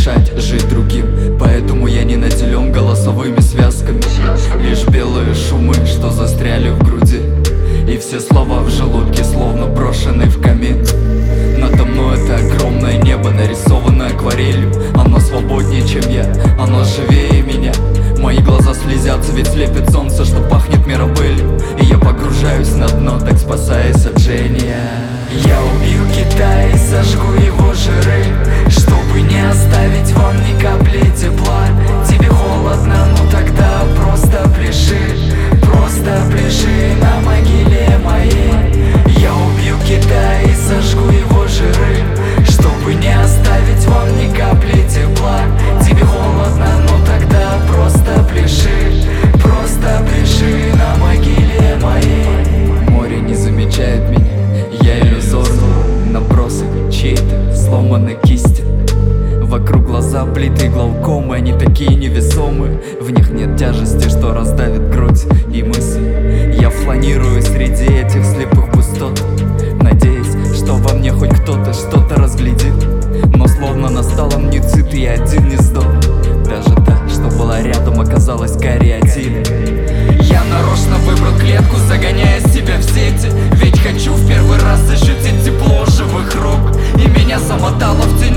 мешать жить другим. Поэтому я не наделен голосовыми связками Лишь белые шумы, что застряли в груди. И все слова в желудке, словно брошены в камин. Надо мной это огромное небо, нарисовано акварелью. Оно свободнее, чем я, оно живее меня. Мои глаза слезятся, ведь слепит солнце, что Вокруг глаза плиты глаукомы, они такие невесомые В них нет тяжести, что раздавит грудь и мысли Я фланирую среди этих слепых пустот Надеясь, что во мне хоть кто-то что-то разглядит. Но словно настал амницит, я один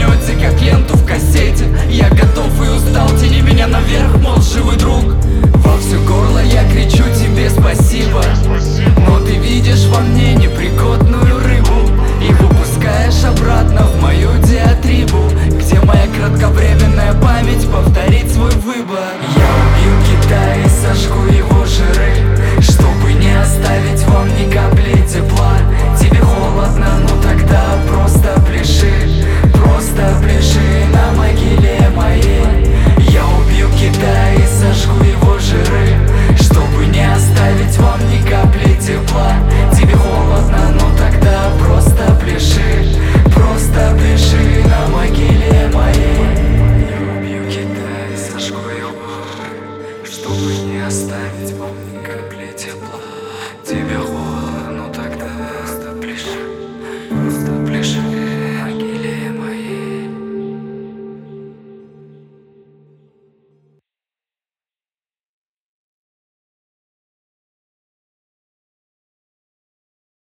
вернете, как ленту в кассете. Я готов и устал, тяни меня наверх, мол, живой друг.